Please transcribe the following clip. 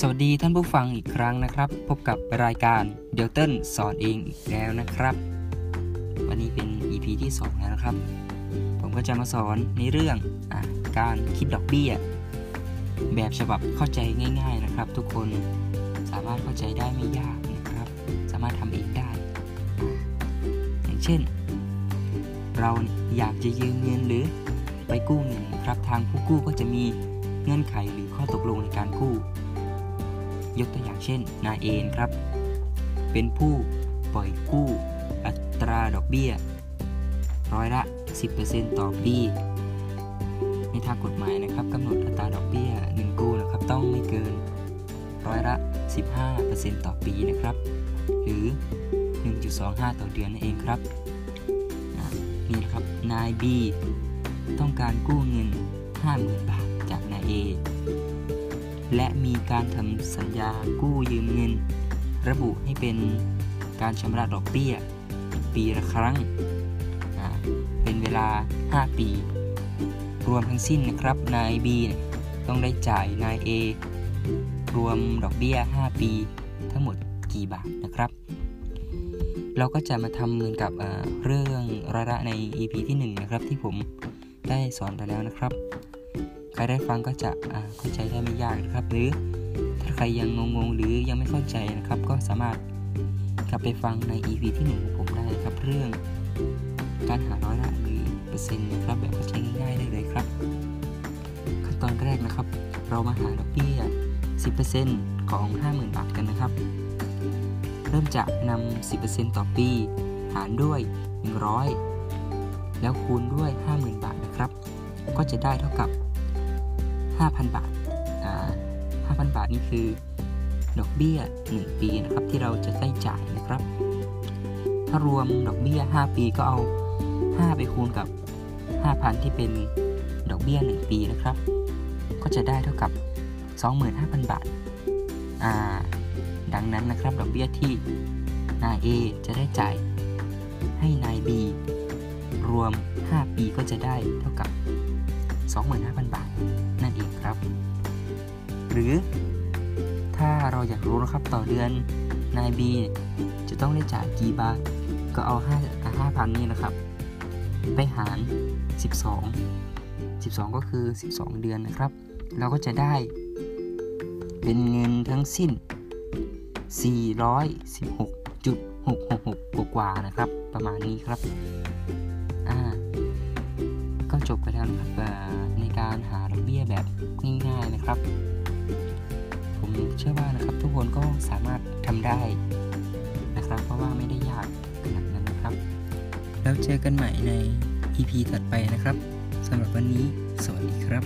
สวัสดีท่านผู้ฟังอีกครั้งนะครับ พบกับรายการเดลเต้นสอนเองอีกแล้วนะครับ วันนี้เป็น EP ที่ 2 แล้วนะครับ ผมก็จะมาสอนในเรื่องอการคิดดอกเบี้ย แบบฉบับเข้าใจง่าย ๆนะครับ ทุกคนสามารถเข้าใจได้ไม่ยากนะครับ สามารถทำเองได้ อย่างเช่น เราอยากจะยืมเงินหรือไปกู้เงินครับทางผู้กู้ก็จะมีเงื่อนไขหรือข้อตกลงในการกู้ ยกตัวอย่างเช่นนายเอนครับ เป็นผู้ปล่อยกู้อัตราดอกเบี้ย ร้อยละ 10%ต่อปี ในทางกฎหมายนะครับกำหนดอัตราดอกเบี้ยเงินกู้นะครับต้องไม่เกินร้อยละ 15%ต่อปีนะครับ หรือ 1.25 ต่อเดือนนั่นเองครับนี่นะครับนาย B ต้องการกู้เงิน 50,000 บาทจากนาย A และมีการทำสัญญากู้ยืมเงิน ระบุให้เป็นการชำระดอกเบี้ย ปีละครั้ง เป็นเวลา 5 ปี รวมทั้งสิ้นนะครับนาย B ต้องได้จ่ายนาย A รวมดอกเบี้ย 5 ปี ทั้งหมดกี่บาทนะครับ เราก็จะมาทำเหมือนกับเรื่องระระใน EP ที่ 1 นะครับที่ผมได้สอนไปแล้วนะครับ ใครได้ฟังก็จะเข้าใจได้ไม่ยากนะครับ หรือถ้าใครยังงงๆ หรือยังไม่เข้าใจนะครับ ก็สามารถกลับไปฟังใน EP ที่หนึ่งของผมได้ครับ เรื่องการหาร้อยละหรือเปอร์เซ็นต์นะครับแบบเข้ง่ายๆได้เลยครับ ขั้นตอนแรกนะครับ เรามาหาดอกเบี้ย 10%ของ 50,000 บาทกันนะครับ เริ่มจากนำ 10%ต่อปี หารด้วย 100 แล้วคูณด้วย 50,000 บาทนะครับ ก็จะได้เท่ากับ 5,000 บาทอ่า5,000 บาทนี่คือดอกเบี้ย 1 ปีนะครับที่เราจะได้จ่ายนะครับ ถ้ารวมดอกเบี้ย 5 ปีก็เอา 5 ไปคูณกับ 5,000 ที่เป็นดอกเบี้ย 1 ปีนะครับ ก็จะได้เท่ากับ 25,000 บาทอ่าดังนั้นนะครับดอกเบี้ยที่นาย A จะได้จ่ายให้นาย B รวม 5 ปีก็จะได้เท่ากับ 25,000 บาท หรือ ถ้าเราอยากรู้นะครับต่อเดือนนายบีจะต้องได้จ่ายกี่บาท ก็เอา5 5,000นี่นะครับ ไปหาร 12 12 ก็คือ 12 เดือนนะครับ เราก็จะได้ เป็นเงินทั้งสิ้น 416.666 กว่านะครับ ประมาณนี้ครับอ่าก็จบไปแล้วนะครับในการหาดอกเบี้ยแบบ ชื่อว่านะครับทุกคนก็สามารถทำได้นะครับ เพราะว่าไม่ได้ยากขนาดนั้นนะครับ แล้วเจอกันใหม่ใน EP ถัดไปนะครับสำหรับวันนี้ สวัสดีครับ